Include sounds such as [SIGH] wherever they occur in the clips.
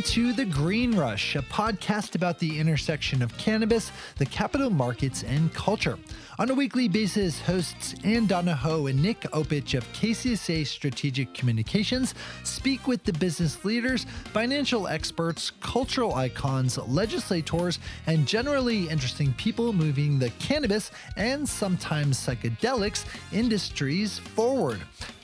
Welcome to The Green Rush, a podcast about the intersection of cannabis, the capital markets, and culture. On a weekly basis, hosts Ann Donahoe and Nick Opich of KCSA Strategic Communications speak with the business leaders, financial experts, cultural icons, legislators, and generally interesting people moving the cannabis and sometimes psychedelics industries forward.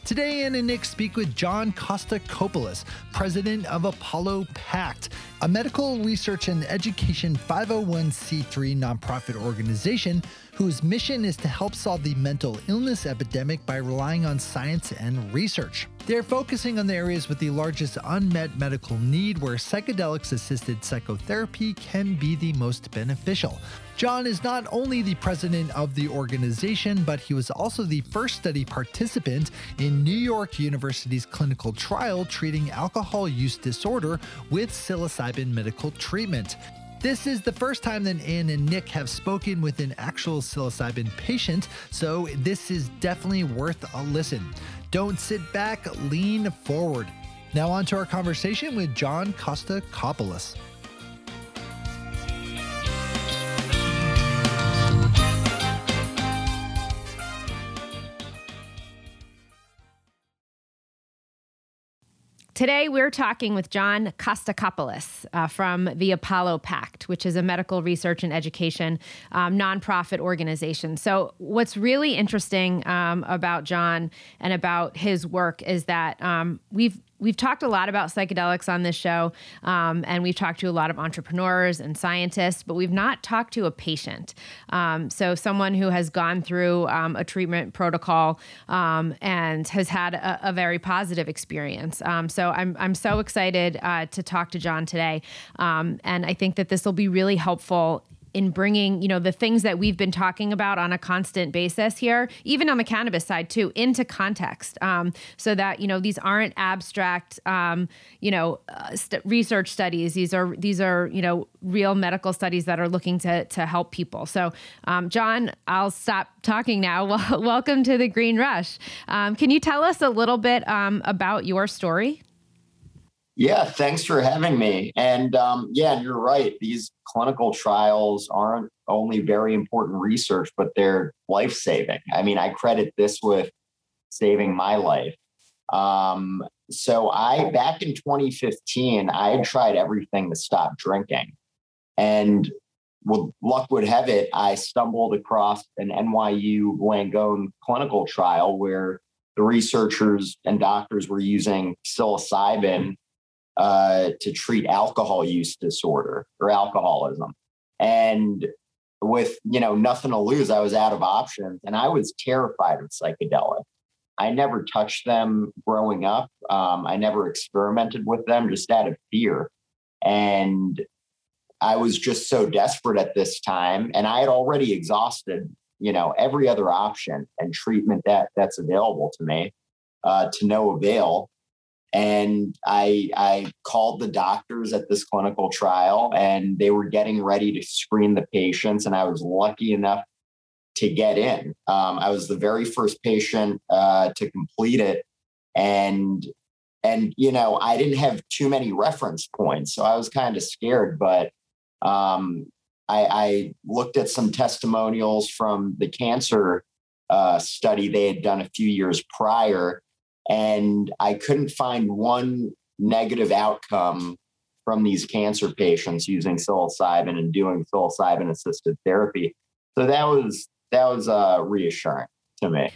Today, Ann and Nick speak with John Kostakopoulos, president of Apollo Pact, a medical research and education 501c3 nonprofit organization whose mission is to help solve the mental illness epidemic by relying on science and research. They're focusing on the areas with the largest unmet medical need where psychedelics assisted psychotherapy can be the most beneficial. John is not only the president of the organization, but he was also the first study participant in New York University's clinical trial treating alcohol use disorder with psilocybin medical treatment. This is the first time that Ann and Nick have spoken with an actual psilocybin patient, so this is definitely worth a listen. Don't sit back, lean forward. Now, on to our conversation with John Kostakopoulos. Today, we're talking with John Kostakopoulos uh, from the Apollo Pact, which is a medical research and education um, nonprofit organization. So, what's really interesting um, about John and about his work is that um, we've we've talked a lot about psychedelics on this show, um, and we've talked to a lot of entrepreneurs and scientists, but we've not talked to a patient. Um, so, someone who has gone through um, a treatment protocol um, and has had a, a very positive experience. Um, so, I'm, I'm so excited uh, to talk to John today. Um, and I think that this will be really helpful in bringing you know the things that we've been talking about on a constant basis here even on the cannabis side too into context. Um, so that you know these aren't abstract um, you know uh, st- research studies. These are these are you know real medical studies that are looking to to help people. So um, john i'll stop talking now. [LAUGHS] Welcome to the green rush. Um, can you tell us a little bit um, about your story yeah, thanks for having me. And um, yeah, you're right. These clinical trials aren't only very important research, but they're life saving. I mean, I credit this with saving my life. Um, so I back in 2015, I tried everything to stop drinking. And well, luck would have it, I stumbled across an NYU Langone clinical trial where the researchers and doctors were using psilocybin uh, to treat alcohol use disorder or alcoholism. And with you know nothing to lose, I was out of options, and I was terrified of psychedelics. I never touched them growing up. Um, I never experimented with them just out of fear. And I was just so desperate at this time. And I had already exhausted, you know, every other option and treatment that that's available to me uh, to no avail and I I called the doctors at this clinical trial, and they were getting ready to screen the patients, and I was lucky enough to get in. Um, I was the very first patient uh, to complete it, and and you know I didn't have too many reference points, so I was kind of scared, but. Um, I, I looked at some testimonials from the cancer uh, study they had done a few years prior, and I couldn't find one negative outcome from these cancer patients using psilocybin and doing psilocybin assisted therapy. So that was that was uh, reassuring to me.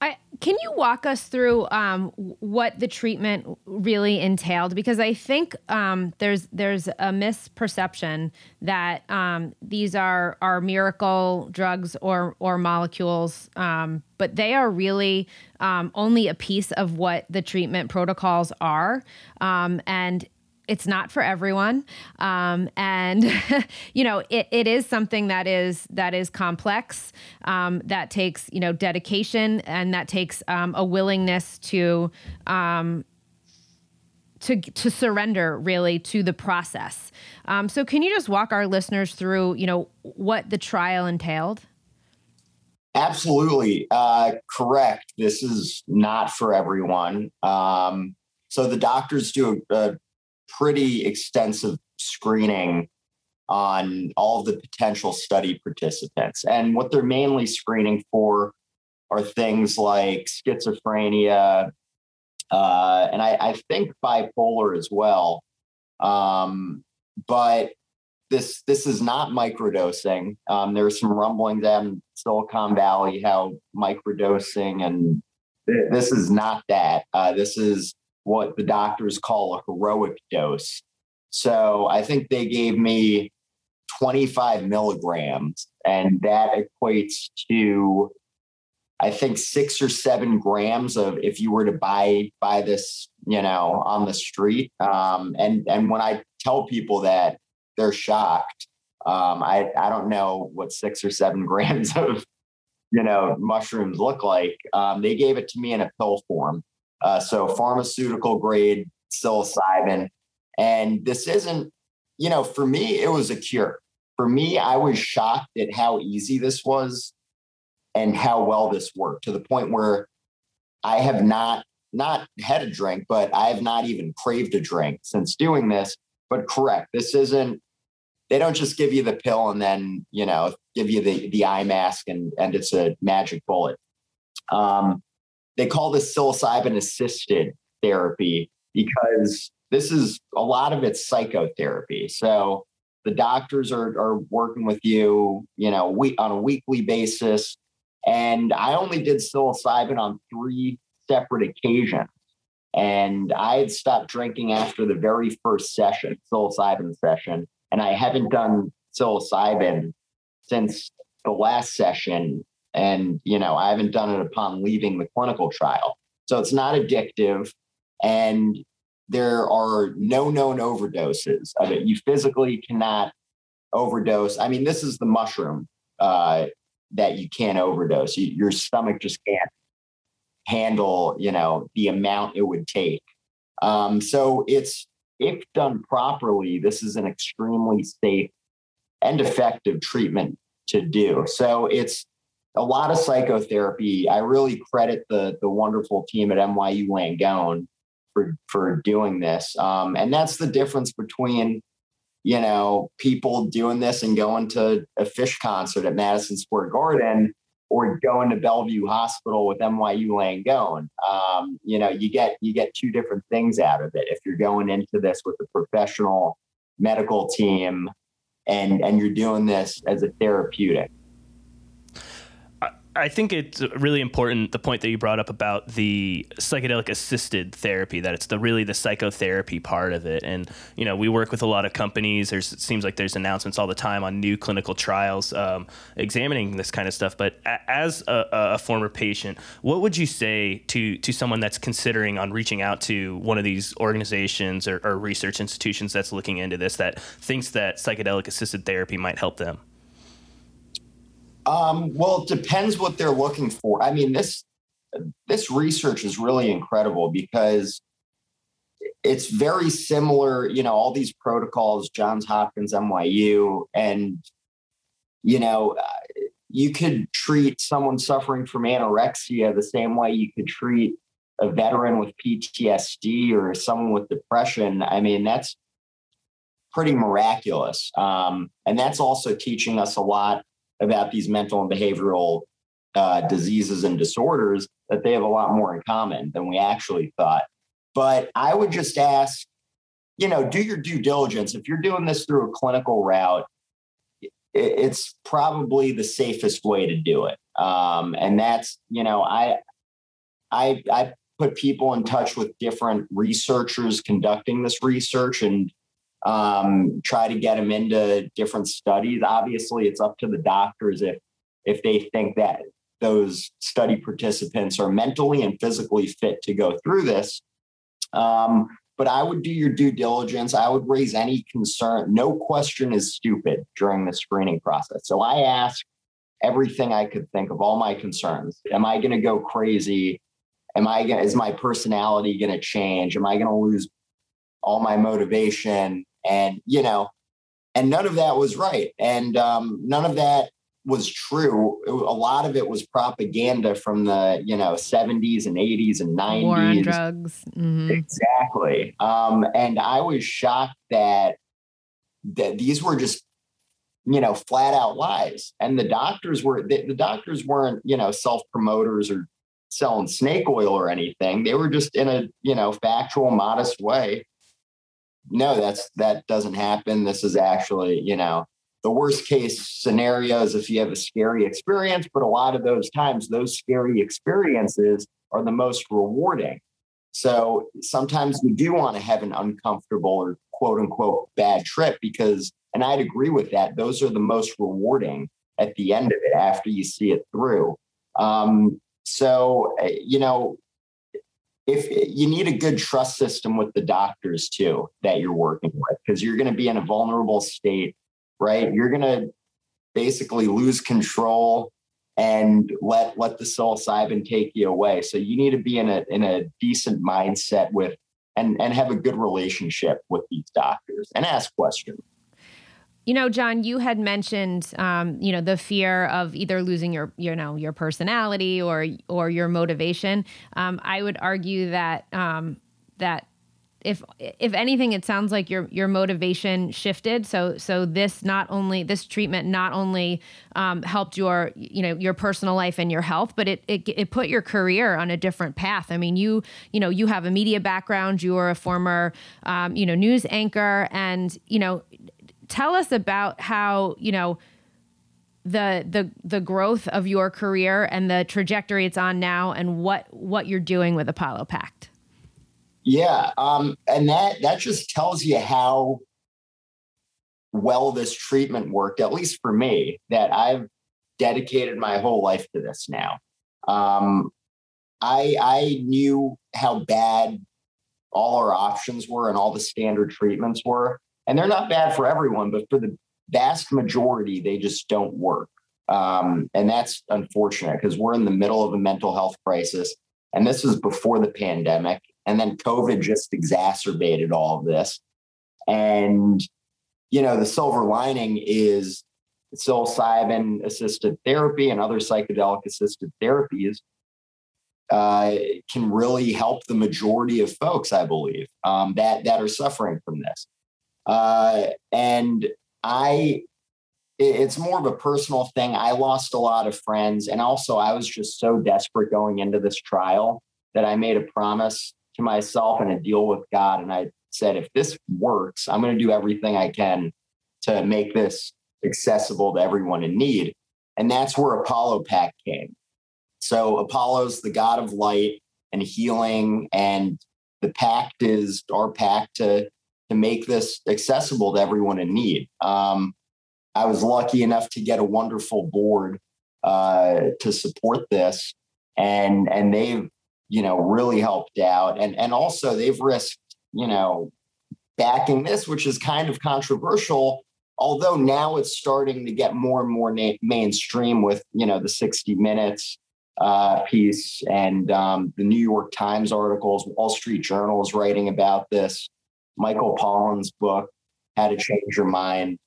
I, can you walk us through um, what the treatment really entailed? Because I think um, there's there's a misperception that um, these are are miracle drugs or or molecules, um, but they are really um, only a piece of what the treatment protocols are. Um, and it's not for everyone. Um, and [LAUGHS] you know it, it is something that is that is complex um, that takes you know dedication and that takes um, a willingness to um, to to surrender really to the process. Um, so can you just walk our listeners through you know what the trial entailed? Absolutely. Uh, correct. This is not for everyone. Um, so the doctors do a, a pretty extensive screening on all the potential study participants. And what they're mainly screening for are things like schizophrenia, uh, and I, I, think bipolar as well. Um, but this this is not microdosing. Um, there's some rumblings out in Silicon Valley how microdosing, and this is not that. Uh, this is what the doctors call a heroic dose. So I think they gave me 25 milligrams, and that equates to I think six or seven grams of if you were to buy buy this, you know, on the street. Um, and and when I tell people that, they're shocked. Um, I I don't know what six or seven [LAUGHS] grams of you know mushrooms look like. Um, they gave it to me in a pill form, uh, so pharmaceutical grade psilocybin. And this isn't, you know, for me it was a cure. For me, I was shocked at how easy this was and how well this worked to the point where I have not not had a drink, but I have not even craved a drink since doing this. But correct, this isn't. They don't just give you the pill and then you know give you the the eye mask and and it's a magic bullet. Um, they call this psilocybin assisted therapy because this is a lot of it's psychotherapy. So the doctors are are working with you, you know, we on a weekly basis and I only did psilocybin on three separate occasions. And I had stopped drinking after the very first session, psilocybin session. And I haven't done psilocybin since the last session. And, you know, I haven't done it upon leaving the clinical trial. So it's not addictive. And there are no known overdoses of it. You physically cannot overdose. I mean, this is the mushroom. Uh, that you can't overdose. You, your stomach just can't handle, you know, the amount it would take. Um, so it's if done properly, this is an extremely safe and effective treatment to do. So it's a lot of psychotherapy. I really credit the the wonderful team at NYU Langone for for doing this. Um, and that's the difference between you know, people doing this and going to a Phish concert at Madison Square Garden or going to Bellevue Hospital with NYU Langone. Um, you know, you get you get two different things out of it. If you're going into this with a professional medical team and and you're doing this as a therapeutic. I think it's really important the point that you brought up about the psychedelic assisted therapy that it's the really the psychotherapy part of it. And you know we work with a lot of companies. There's it seems like there's announcements all the time on new clinical trials um, examining this kind of stuff. But a- as a, a, former patient what would you say to to someone that's considering on reaching out to one of these organizations or, or research institutions that's looking into this that thinks that psychedelic assisted therapy might help them um, well, it depends what they're looking for. I mean, this this research is really incredible because it's very similar. You know, all these protocols, Johns Hopkins, NYU, and you know, uh, you could treat someone suffering from anorexia the same way you could treat a veteran with PTSD or someone with depression. I mean, that's pretty miraculous. Um, and that's also teaching us a lot about these mental and behavioral uh, diseases and disorders that they have a lot more in common than we actually thought. But I would just ask, you know, do your due diligence. If you're doing this through a clinical route, it's probably the safest way to do it. Um, and that's, you know, I, I, I put people in touch with different researchers conducting this research and um, try to get them into different studies. Obviously, it's up to the doctors if if they think that those study participants are mentally and physically fit to go through this. Um, but I would do your due diligence. I would raise any concern. No question is stupid during the screening process. So I ask everything I could think of, all my concerns. Am I going to go crazy? Am I going? Is my personality going to change? Am I going to lose all my motivation? And you know and none of that was right and um, none of that was true. a lot of it was propaganda from the you know 70s and 80s and 90s. War on drugs. Mm-hmm. Exactly. Um, and I was shocked that that these were just you know flat out lies. And the doctors were the, the doctors weren't you know self promoters or selling snake oil or anything. They were just in a you know factual, modest way. No, that's that doesn't happen. This is actually you know the worst case scenario is if you have a scary experience, but a lot of those times, those scary experiences are the most rewarding. So sometimes we do want to have an uncomfortable or quote unquote bad trip because, and I'd agree with that, those are the most rewarding at the end of it after you see it through. Um, so, eh, you know, if you need a good trust system with the doctors too that you're working with, because you're going to be in a vulnerable state right? You're going to basically lose control and let let the psilocybin take you away. So you need to be in a in a decent mindset with and and have a good relationship with these doctors and ask questions. You know, John, you had mentioned, um, you know, the fear of either losing your, you know, your personality or or your motivation. Um, I would argue that um, that if if anything it sounds like your your motivation shifted. So so this not only this treatment not only um, helped your you know your personal life and your health but it, it it put your career on a different path. I mean you you know you have a media background. You are a former um, you know news anchor. And you know tell us about how you know the the the growth of your career and the trajectory it's on now and what what you're doing with apollo pact yeah, um, and that that just tells you how well this treatment worked. At least for me, that I've dedicated my whole life to this now. Um, I I knew how bad all our options were and all the standard treatments were, and they're not bad for everyone, but for the vast majority, they just don't work. Um, and that's unfortunate because we're in the middle of a mental health crisis. And this was before the pandemic. And then COVID just exacerbated all of this. And, you know, the silver lining is psilocybin assisted therapy and other psychedelic assisted therapies uh, can really help the majority of folks, I believe, um, that that are suffering from this. Uh, and I, it's more of a personal thing. I lost a lot of friends, and also I was just so desperate going into this trial that I made a promise to myself and a deal with God. And I said, if this works, I'm going to do everything I can to make this accessible to everyone in need. And that's where Apollo Pact came. So Apollo's the god of light and healing, and the pact is our pact to to make this accessible to everyone in need. Um, I was lucky enough to get a wonderful board uh, to support this, and and they've you know, really helped out. And and also they've risked, you know, backing this, which is kind of controversial. Although now it's starting to get more and more na- mainstream with, you know, the 60 Minutes uh, piece and um, the New York Times articles, Wall Street Journal is writing about this, Michael Pollan's book, How to Change Your Mind.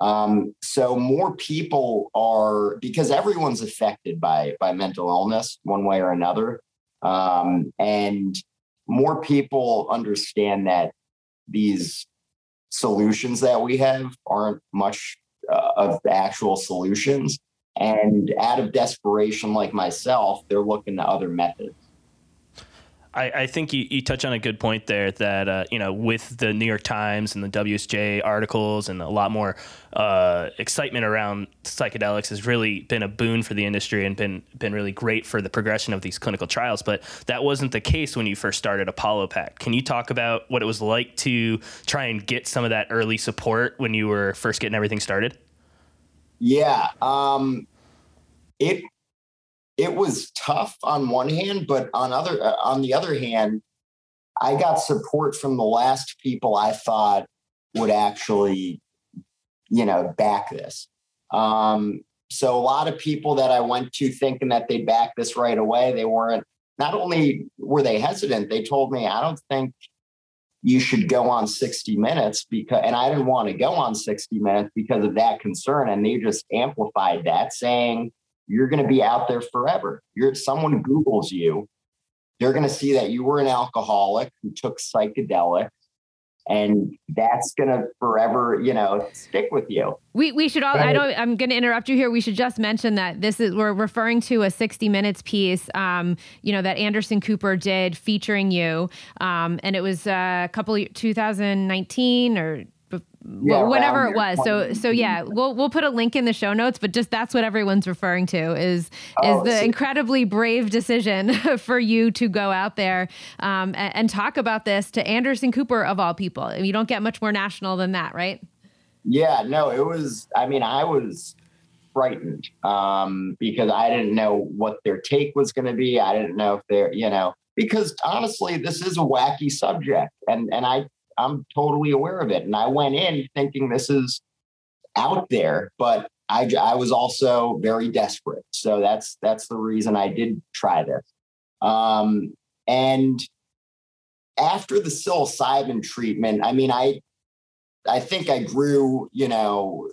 Um, so more people are because everyone's affected by by mental illness one way or another. Um, and more people understand that these solutions that we have aren't much uh, of the actual solutions. And out of desperation, like myself, they're looking to other methods. I, I think you, you touch on a good point there that, uh, you know, with the New York Times and the WSJ articles and a lot more uh, excitement around psychedelics has really been a boon for the industry and been, been really great for the progression of these clinical trials. But that wasn't the case when you first started Apollo Pact. Can you talk about what it was like to try and get some of that early support when you were first getting everything started? Yeah. Um, it it was tough on one hand, but on other uh, on the other hand, I got support from the last people I thought would actually, you know, back this. Um, so a lot of people that I went to thinking that they'd back this right away, they weren't. Not only were they hesitant, they told me, "I don't think you should go on 60 minutes because and I didn't want to go on 60 minutes because of that concern and they just amplified that saying you're going to be out there forever. You're someone googles you they're going to see that you were an alcoholic who took psychedelics and that's gonna forever, you know, stick with you. We we should all. I don't. I'm gonna interrupt you here. We should just mention that this is we're referring to a 60 minutes piece, um, you know, that Anderson Cooper did featuring you, um, and it was uh, a couple 2019 or yeah, whatever it was. So so yeah, we'll we'll put a link in the show notes, but just that's what everyone's referring to is oh, is the so incredibly brave decision [LAUGHS] for you to go out there um, and, and, talk about this to Anderson Cooper of all people. You don't get much more national than that, right? Yeah, no, it was. I mean, I was frightened um, because I didn't know what their take was going to be. I didn't know if they're, you know, because honestly, this is a wacky subject, and and I I'm totally aware of it. And I went in thinking this is out there, but I, I was also very desperate. So that's that's the reason I did try this. Um, and after the psilocybin treatment, I mean, I I think I grew, you know,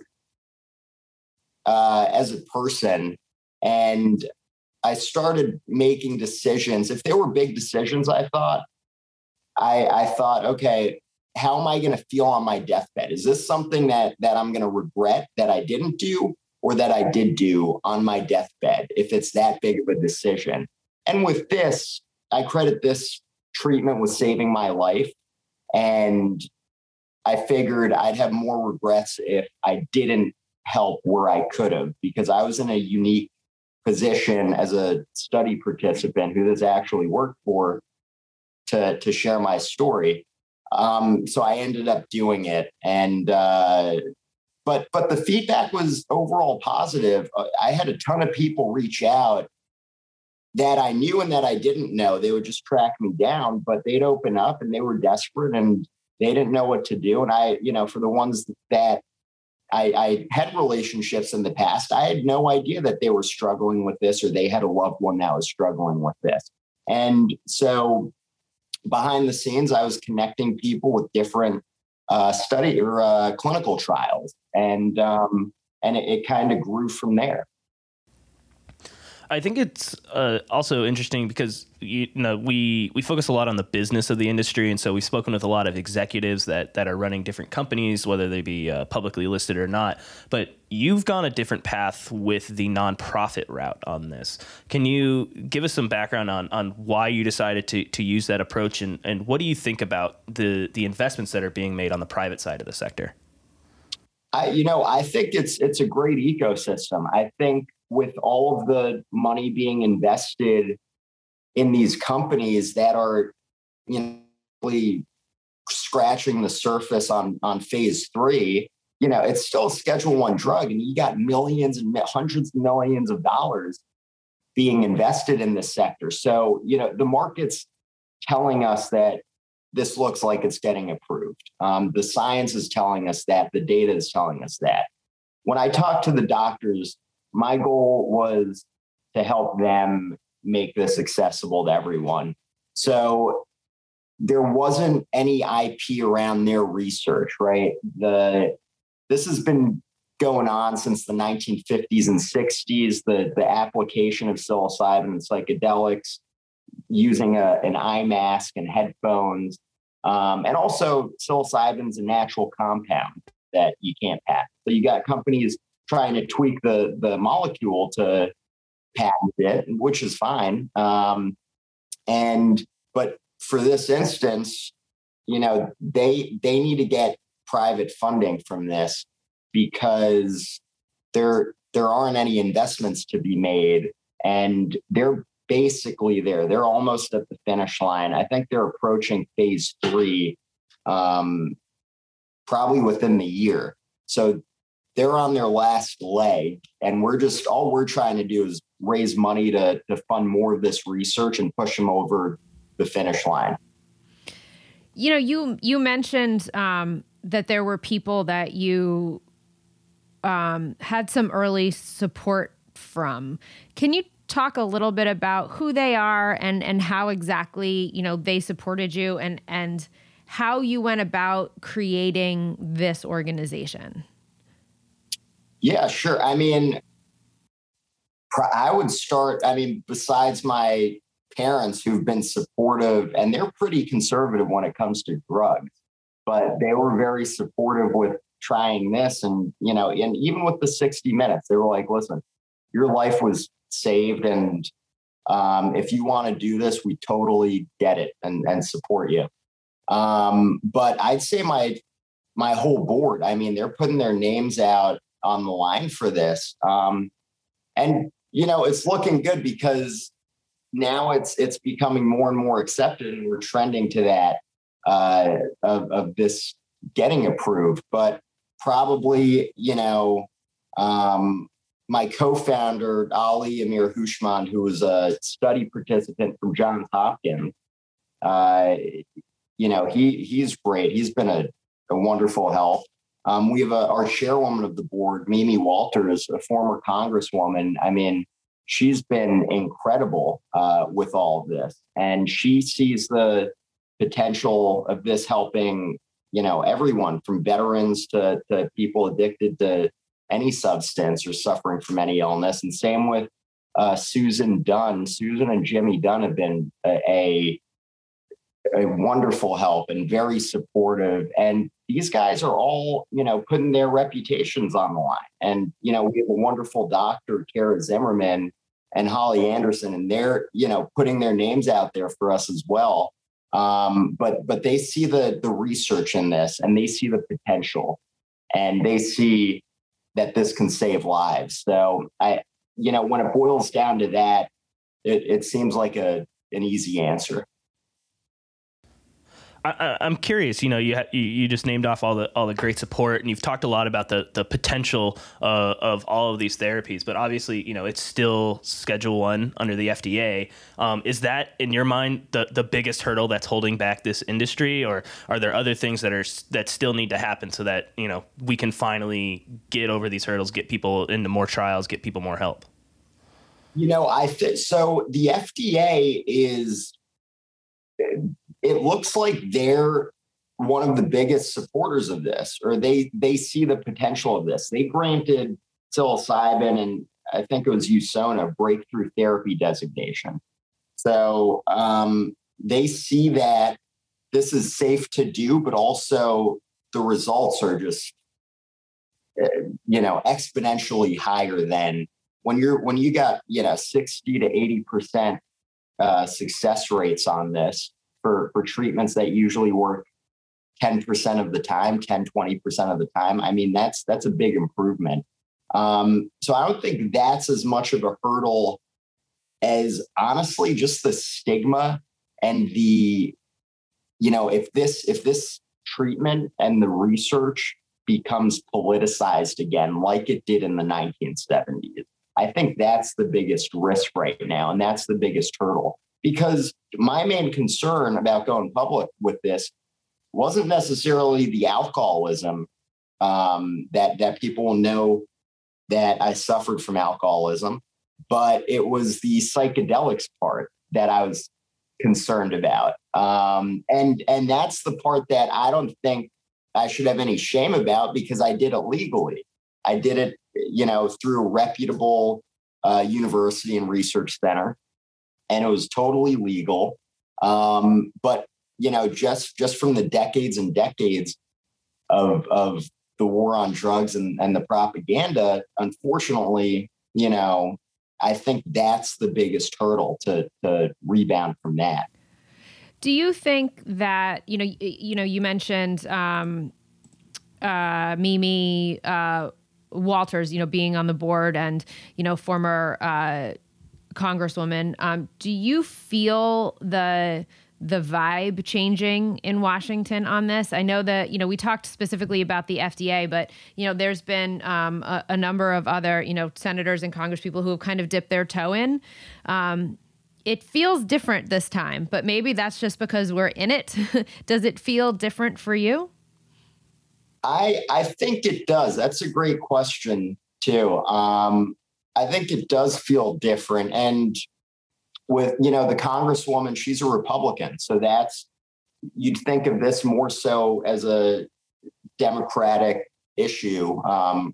uh, as a person, and I started making decisions. If there were big decisions, I thought, I I thought, okay, how am I going to feel on my deathbed? Is this something that that I'm going to regret that I didn't do or that I did do on my deathbed if it's that big of a decision? And with this, I credit this treatment with saving my life and I figured I'd have more regrets if I didn't help where I could have because I was in a unique position as a study participant who this actually worked for to to share my story um, so I ended up doing it, and uh, but but the feedback was overall positive. Uh, I had a ton of people reach out that I knew and that I didn't know. They would just track me down, but they'd open up and they were desperate and they didn't know what to do. And I, you know, for the ones that I, I, had relationships in the past. I had no idea that they were struggling with this or they had a loved one that was struggling with this. And so behind the scenes, I was connecting people with different uh, study or uh, clinical trials, and um, and it, it kind of grew from there. I think it's uh, also interesting because you know we we focus a lot on the business of the industry, and so we've spoken with a lot of executives that that are running different companies, whether they be uh, publicly listed or not. But you've gone a different path with the nonprofit route on this. Can you give us some background on on why you decided to to use that approach, and and what do you think about the the investments that are being made on the private side of the sector? I, you know, I think it's it's a great ecosystem. I think with all of the money being invested in these companies that are you know scratching the surface on on phase three you know it's still a schedule one drug and you got millions and hundreds of millions of dollars being invested in this sector. So you know the market's telling us that this looks like it's getting approved. Um, the science is telling us that the data is telling us that. When i talk to the doctors my goal was to help them make this accessible to everyone. So there wasn't any IP around their research, right? The this has been going on since the 1950s and 60s. The the application of psilocybin and psychedelics using a, an eye mask and headphones, um, and also psilocybin is a natural compound that you can't patent. So you got companies trying to tweak the the molecule to patent it, which is fine. Um, and but for this instance, you know, they they need to get private funding from this because there there aren't any investments to be made, and they're basically there. They're almost at the finish line. I think they're approaching phase three, um, probably within the year. So they're on their last leg and we're just all we're trying to do is raise money to to fund more of this research and push them over the finish line you know you you mentioned um, that there were people that you um, had some early support from can you talk a little bit about who they are and and how exactly you know they supported you and and how you went about creating this organization. Yeah, sure. I mean, I would start, I mean, besides my parents who've been supportive, and they're pretty conservative when it comes to drugs, but they were very supportive with trying this. And, you know, and even with the 60 minutes, they were like, listen, your life was saved. And um, if you want to do this, we totally get it and, and support you. Um, but I'd say my my whole board, I mean, they're putting their names out on the line for this. Um, and you know, it's looking good because now it's it's becoming more and more accepted, and we're trending to that uh, of, of this getting approved. But probably, you know, um, my co-founder Ali Amir Houshmand, who was a study participant from Johns Hopkins, uh, you know, he he's great. He's been a, a wonderful help. Um, we have a, our chairwoman of the board, Mimi Walters, a former congresswoman. I mean, she's been incredible uh, with all of this, and she sees the potential of this helping, you know, everyone from veterans to, to people addicted to any substance or suffering from any illness. And same with uh, Susan Dunn. Susan and Jimmy Dunn have been a, a a wonderful help and very supportive. And these guys are all, you know, putting their reputations on the line. And, you know, we have a wonderful doctor, Kara Zimmerman and Holly Anderson, and they're, you know, putting their names out there for us as well. Um, but but they see the the research in this and they see the potential and they see that this can save lives. So I, you know, when it boils down to that, it, it seems like a an easy answer. I, am curious. You know, you, ha- you just named off all the all the great support, and you've talked a lot about the the potential uh, of all of these therapies. But obviously, you know, it's still Schedule One under the FDA. Um, is that, in your mind, the the biggest hurdle that's holding back this industry, or are there other things that are that still need to happen so that you know we can finally get over these hurdles, get people into more trials, get people more help? You know, I th- so the FDA is it looks like they're one of the biggest supporters of this, or they they see the potential of this. They granted psilocybin and I think it was Usona breakthrough therapy designation. So um, they see that this is safe to do, but also the results are just uh, you know exponentially higher than when you're when you got you know 60 to 80 percent uh, success rates on this for, for treatments that usually work 10% of the time, 10, 20% of the time. I mean, that's that's a big improvement. Um, so I don't think that's as much of a hurdle as honestly just the stigma and the, you know, if this if this treatment and the research becomes politicized again, like it did in the 1970s, I think that's the biggest risk right now. And that's the biggest hurdle because my main concern about going public with this wasn't necessarily the alcoholism um, that that people know that I suffered from alcoholism, but it was the psychedelics part that I was concerned about, um, and and that's the part that I don't think I should have any shame about because I did it legally. I did it, you know, through a reputable uh, university and research center and it was totally legal. Um, but you know, just just from the decades and decades of of the war on drugs and, and the propaganda, unfortunately, you know, I think that's the biggest hurdle to to rebound from that. Do you think that you know you know you mentioned um, uh, Mimi uh, Walters, you know, being on the board and you know former uh, Congresswoman. Um, do you feel the the vibe changing in Washington on this? I know that you know we talked specifically about the FDA, but you know there's been um, a, a, number of other you know senators and congresspeople who have kind of dipped their toe in. Um, it feels different this time, but maybe that's just because we're in it. [LAUGHS] does it feel different for you? I I think it does. That's a great question too. Um, I think it does feel different. And with, you know, the congresswoman, she's a Republican. So that's you'd think of this more so as a democratic issue um,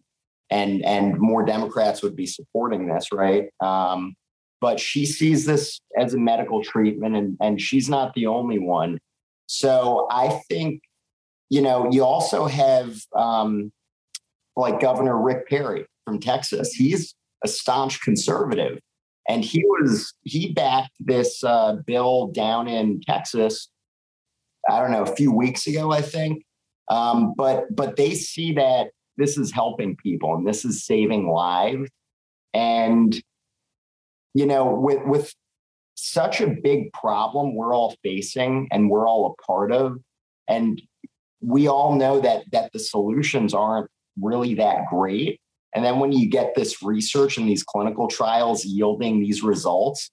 and and more democrats would be supporting this right um, but she sees this as a medical treatment and and she's not the only one so i think you know you also have um, like governor rick perry from texas he's a staunch conservative and he was he backed this uh, bill down in texas i don't know a few weeks ago i think um, but but they see that this is helping people and this is saving lives. And you know, with with such a big problem we're all facing and we're all a part of, and we all know that that the solutions aren't really that great. And then when you get this research and these clinical trials yielding these results,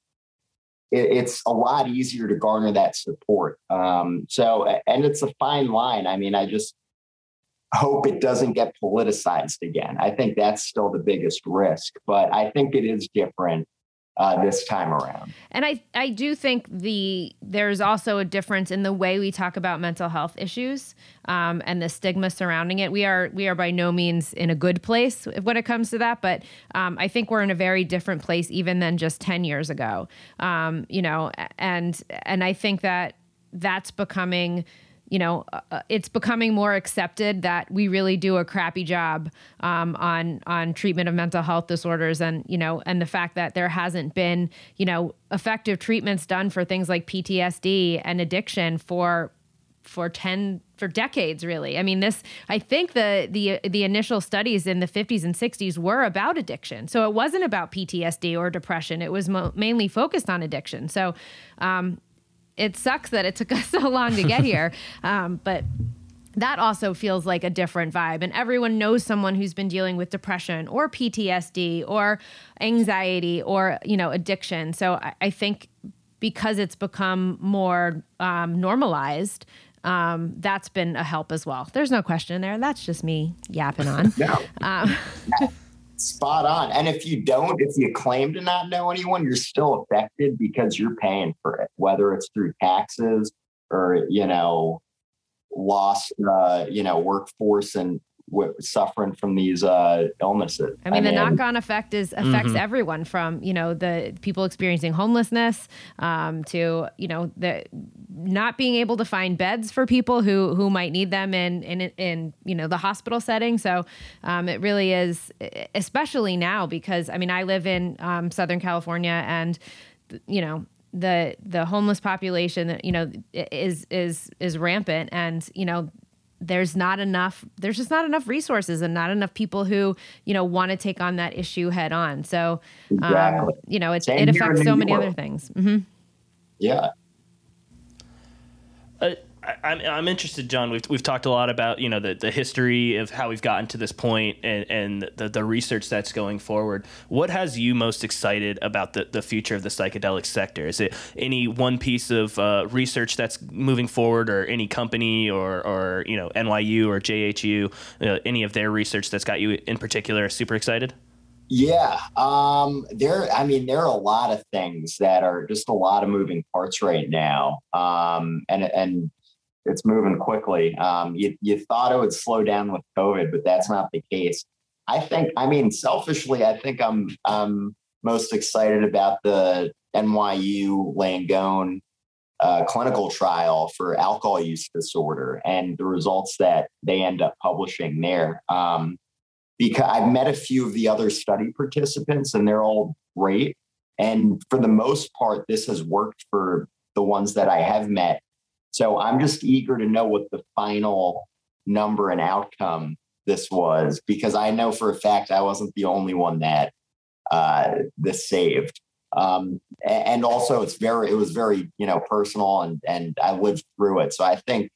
it, it's a lot easier to garner that support. Um, so, and it's a fine line. I mean, I just hope it doesn't get politicized again. I think that's still the biggest risk, but I think it is different uh, this time around. And I, I do think the there's also a difference in the way we talk about mental health issues um, and the stigma surrounding it. We are we are by no means in a good place when it comes to that, but um, I think we're in a very different place even than just ten years ago. Um, you know, and and I think that that's becoming you know, uh, uh, it's becoming more accepted that we really do a crappy job um, on on treatment of mental health disorders, and you know, and the fact that there hasn't been you know effective treatments done for things like PTSD and addiction for for 10 for decades really. I mean this i think the the the initial studies in the 50s and 60s were about addiction. So it wasn't about ptsd or depression. It was mo- mainly focused on addiction. So um, it sucks that it took us [LAUGHS] so long to get here. [LAUGHS] Um, but that also feels like a different vibe. And everyone knows someone who's been dealing with depression or PTSD or anxiety or, you know, addiction. So I, I think because it's become more um, normalized, um, that's been a help as well. There's no question there. That's just me yapping on. [LAUGHS] No. Um, Spot on. And if you don't, if you claim to not know anyone, you're still affected because you're paying for it, whether it's through taxes or, you know, lost, uh, you know, workforce and w- suffering from these uh, illnesses. I mean, I the mean, knock-on effect is affects mm-hmm. everyone from you know the people experiencing homelessness um, to you know the not being able to find beds for people who who might need them in in in you know the hospital setting. So um, it really is, especially now because I mean I live in um, Southern California and you know the the homeless population you know is is is rampant and you know there's not enough there's just not enough resources and not enough people who you know want to take on that issue head on so um, exactly. you know it, it affects so many other things mm-hmm. yeah I, am I'm interested, John. We've, we've talked a lot about you know the, the history of how we've gotten to this point and, and the, the research that's going forward. What has you most excited about the, the future of the psychedelic sector? Is it any one piece of uh, research that's moving forward, or any company, or or you know NYU or JHU, uh, any of their research that's got you in particular super excited? Yeah, um, there. I mean, there are a lot of things that are just a lot of moving parts right now, um, and and it's moving quickly. Um, you, you thought it would slow down with COVID, but that's not the case. I think, I mean, selfishly, I think I'm, I'm most excited about the NYU Langone uh, clinical trial for alcohol use disorder and the results that they end up publishing there. Um, because I've met a few of the other study participants and they're all great. And for the most part, this has worked for the ones that I have met so I'm just eager to know what the final number and outcome this was because I know for a fact I wasn't the only one that uh, this saved. Um, and also, it's very it was very you know personal and and I lived through it. So I think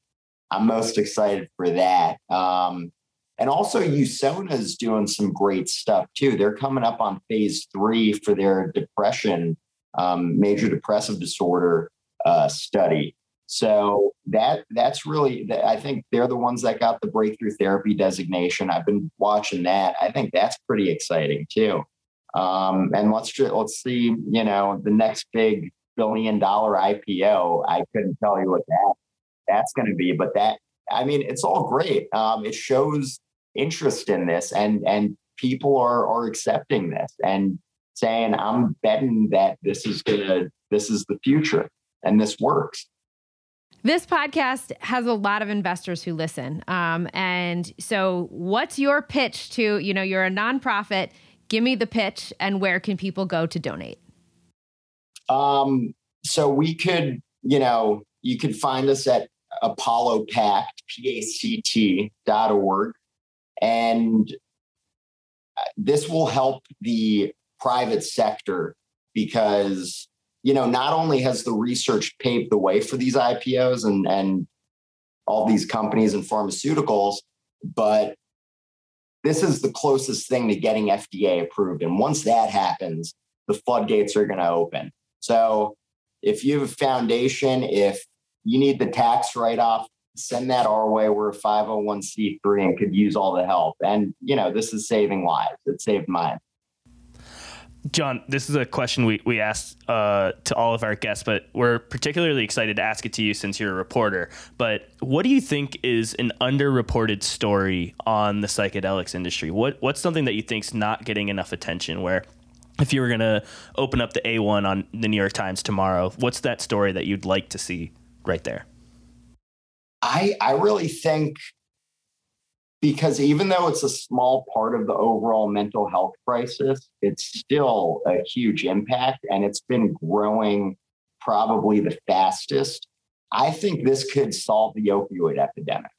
I'm most excited for that. Um, and also, USONA is doing some great stuff too. They're coming up on phase three for their depression, um, major depressive disorder uh, study. So that that's really I think they're the ones that got the breakthrough therapy designation. I've been watching that. I think that's pretty exciting too. Um, and let's just, let's see, you know, the next big billion dollar IPO. I couldn't tell you what that that's going to be. But that, I mean, it's all great. Um, it shows interest in this, and and people are are accepting this and saying, "I'm betting that this is gonna, this is the future, and this works." This podcast has a lot of investors who listen. Um, and so, what's your pitch to, you know, you're a nonprofit, give me the pitch, and where can people go to donate? Um, so, we could, you know, you could find us at Apollo Pact, P-A-C-T dot org. And uh, this will help the private sector because you know, not only has the research paved the way for these IPOs and and all these companies and pharmaceuticals, but this is the closest thing to getting FDA approved. And once that happens, the floodgates are going to open. So if you have a foundation, if you need the tax write off, send that our way. We're a 501c3 and could use all the help. And, you know, this is saving lives. It saved mine. John, this is a question we, we asked uh, to all of our guests, but we're particularly excited to ask it to you since you're a reporter. But what do you think is an underreported story on the psychedelics industry? What What's something that you think's not getting enough attention? Where if you were going to open up the A1 on the New York Times tomorrow, what's that story that you'd like to see right there? I, I really think because even though it's a small part of the overall mental health crisis, it's still a huge impact and it's been growing probably the fastest. I think this could solve the opioid epidemic,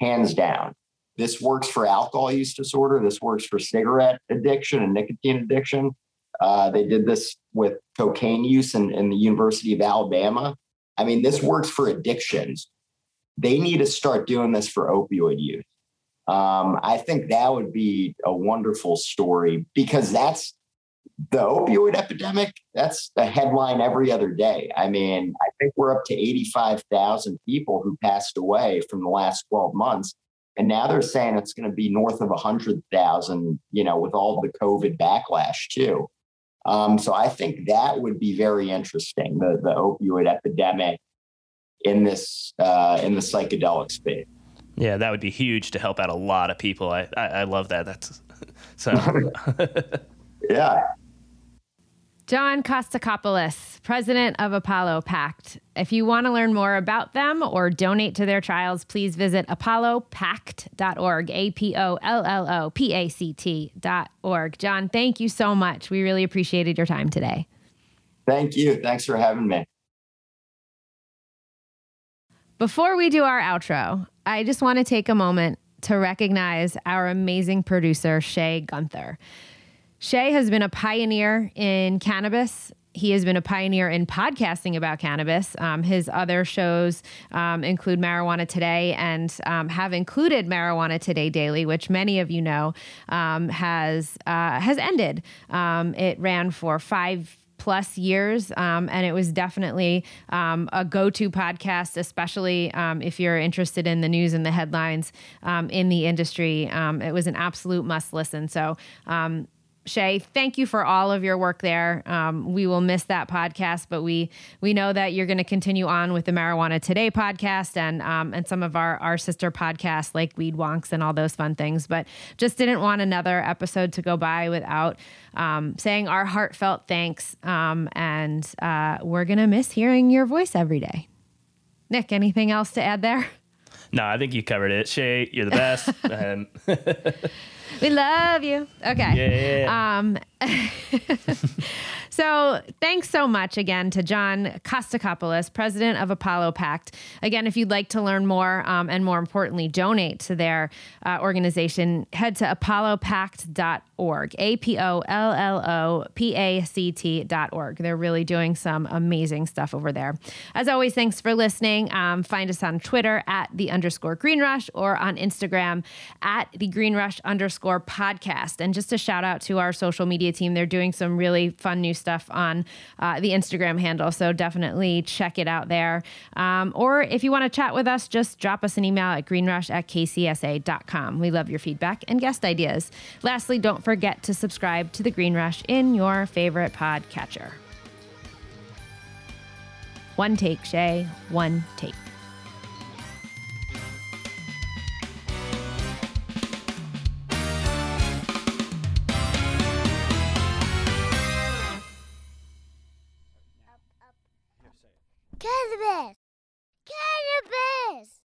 hands down. This works for alcohol use disorder. This works for cigarette addiction and nicotine addiction. Uh, they did this with cocaine use in, in the University of Alabama. I mean, this works for addictions. They need to start doing this for opioid use. Um, I think that would be a wonderful story because that's the opioid epidemic. That's a headline every other day. I mean, I think we're up to 85,000 people who passed away from the last 12 months. And now they're saying it's going to be north of 100,000, you know, with all the COVID backlash too. Um, so I think that would be very interesting, the, the opioid epidemic in this uh, in the psychedelic space. Yeah, that would be huge to help out a lot of people. I I, I love that. That's [LAUGHS] so. [LAUGHS] yeah. John Kostakopoulos, president of Apollo Pact. If you want to learn more about them or donate to their trials, please visit apollopact.org, A P O L L O P A C T.org. John, thank you so much. We really appreciated your time today. Thank you. Thanks for having me. Before we do our outro, I just want to take a moment to recognize our amazing producer, Shea Gunther. Shea has been a pioneer in cannabis. He has been a pioneer in podcasting about cannabis. Um, his other shows um, include Marijuana Today and um, have included Marijuana Today Daily, which many of you know um, has uh, has ended. Um, it ran for five plus years. Um, and it was definitely um, a go to podcast, especially um, if you're interested in the news and the headlines um, in the industry. Um, it was an absolute must listen. So, um, Shea, thank you for all of your work there. Um, we will miss that podcast, but we we know that you're going to continue on with the Marijuana Today podcast and um, and some of our our sister podcasts like Weed Wonks and all those fun things. But just didn't want another episode to go by without um, saying our heartfelt thanks. Um, and uh, we're going to miss hearing your voice every day. Nick, anything else to add there? No, I think you covered it. Shea, you're the best. [LAUGHS] [LAUGHS] we love you. Okay. Yeah. Um, [LAUGHS] so thanks so much again to John Kostakopoulos, president of Apollo Pact. Again, if you'd like to learn more um, and more importantly, donate to their uh, organization, head to apollopact.org, A P O L L O P A C T.org. They're really doing some amazing stuff over there. As always, thanks for listening. Um, find us on Twitter at the underscore Green Rush or on Instagram at the Green Rush underscore podcast. And just a shout out to our social media team. They're doing some really fun new stuff on uh, the Instagram handle. So definitely check it out there. Um, or if you want to chat with us, just drop us an email at greenrush at kcsa.com. We love your feedback and guest ideas. Lastly, don't forget to subscribe to the Green Rush in your favorite podcatcher. One take, Shea. One take. Cannabis! Cannabis!